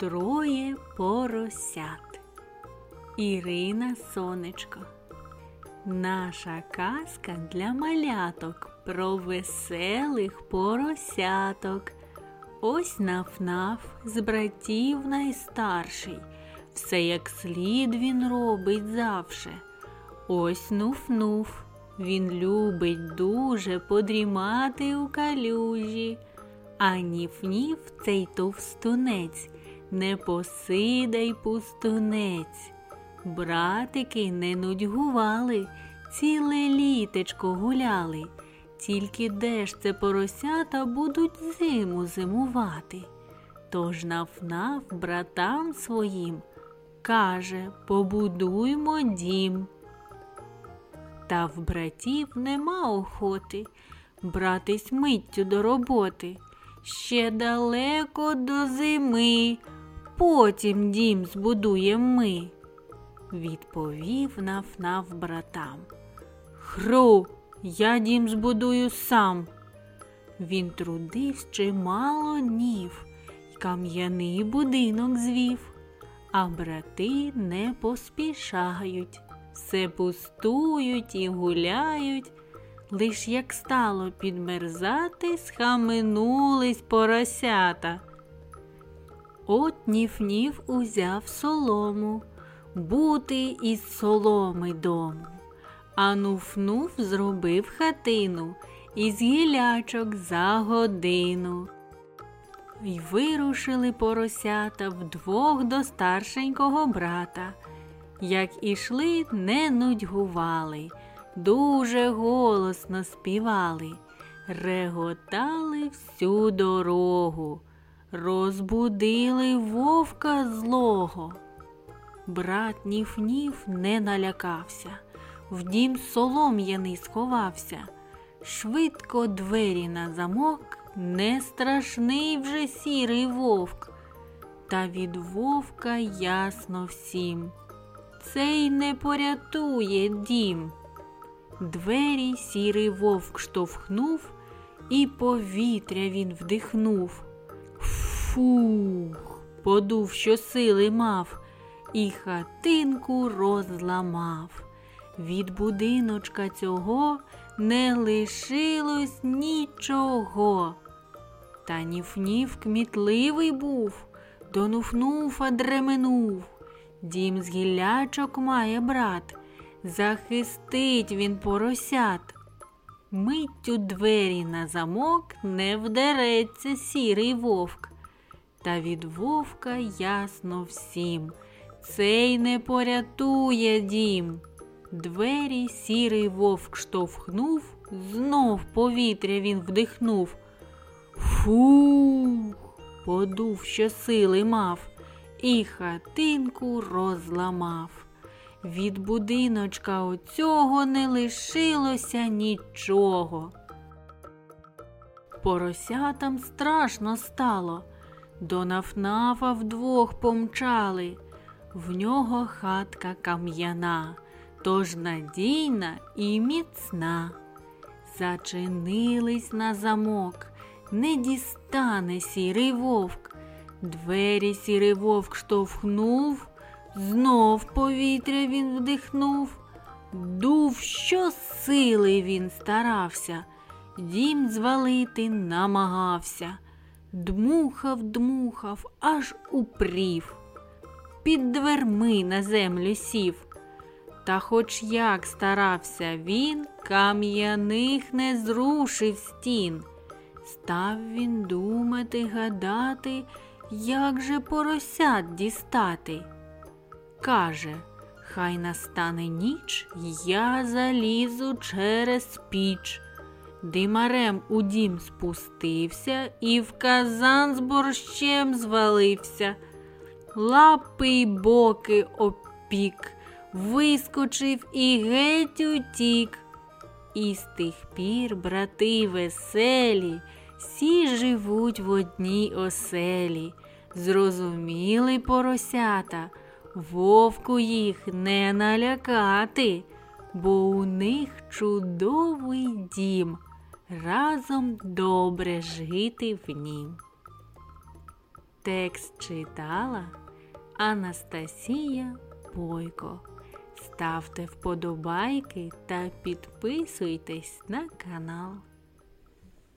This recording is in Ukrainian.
Троє поросят. Ірина Сонечко. Наша казка для маляток про веселих поросяток. Ось нафнаф з братів найстарший. Все як слід він робить завше. Ось нуф-нуф, він любить дуже подрімати у калюжі. А ніф-ніф цей товстунець, не посидай пустунець. Братики не нудьгували, ціле літечко гуляли. Тільки де ж це поросята будуть зиму зимувати. Тож нафнаф братам своїм каже побудуймо дім. Та в братів нема охоти братись миттю до роботи. Ще далеко до зими, потім дім збудуєм ми, відповів нафнаф братам. Хру, я дім збудую сам. Він трудився чимало днів, й кам'яний будинок звів, а брати не поспішають, все пустують і гуляють. Лиш як стало підмерзати, схаменулись поросята. От ніф-ніф узяв солому, бути із соломи дому, а нуф-нуф зробив хатину із гілячок за годину. Й вирушили поросята вдвох до старшенького брата. Як ішли, не нудьгували дуже голосно співали, реготали всю дорогу, розбудили вовка злого. Брат Ніф-Ніф не налякався, в дім солом'яний сховався. Швидко двері на замок, не страшний вже сірий вовк. Та від вовка ясно всім. Цей не порятує дім. Двері сірий вовк штовхнув, і повітря він вдихнув. Фух, подув, що сили мав, і хатинку розламав. Від будиночка цього не лишилось нічого. Та ніф-ніф кмітливий був, до нуф-нуфа дременув. Дім з гіллячок має брат. Захистить він поросят. Миттю двері на замок не вдереться сірий вовк. Та від вовка ясно всім. Цей не порятує дім. Двері сірий вовк штовхнув, знов повітря він вдихнув. Фух, подув, що сили мав, і хатинку розламав. Від будиночка оцього не лишилося нічого. Поросятам страшно стало, до нафнафа вдвох помчали. В нього хатка кам'яна, тож надійна і міцна. Зачинились на замок, не дістане сірий вовк. Двері сірий вовк штовхнув. Знов повітря він вдихнув, дув, що сили він старався, дім звалити намагався, дмухав, дмухав, аж упрів, під дверми на землю сів. Та хоч як старався він, кам'яних не зрушив стін. Став він думати, гадати, як же поросят дістати. Каже, хай настане ніч, я залізу через піч. Димарем у дім спустився і в казан з борщем звалився. Лапи й боки опік, вискочив і геть утік. І з тих пір, брати веселі, всі живуть в одній оселі. Зрозуміли поросята. Вовку їх не налякати, бо у них чудовий дім, разом добре жити в нім. Текст читала Анастасія Бойко. Ставте вподобайки та підписуйтесь на канал.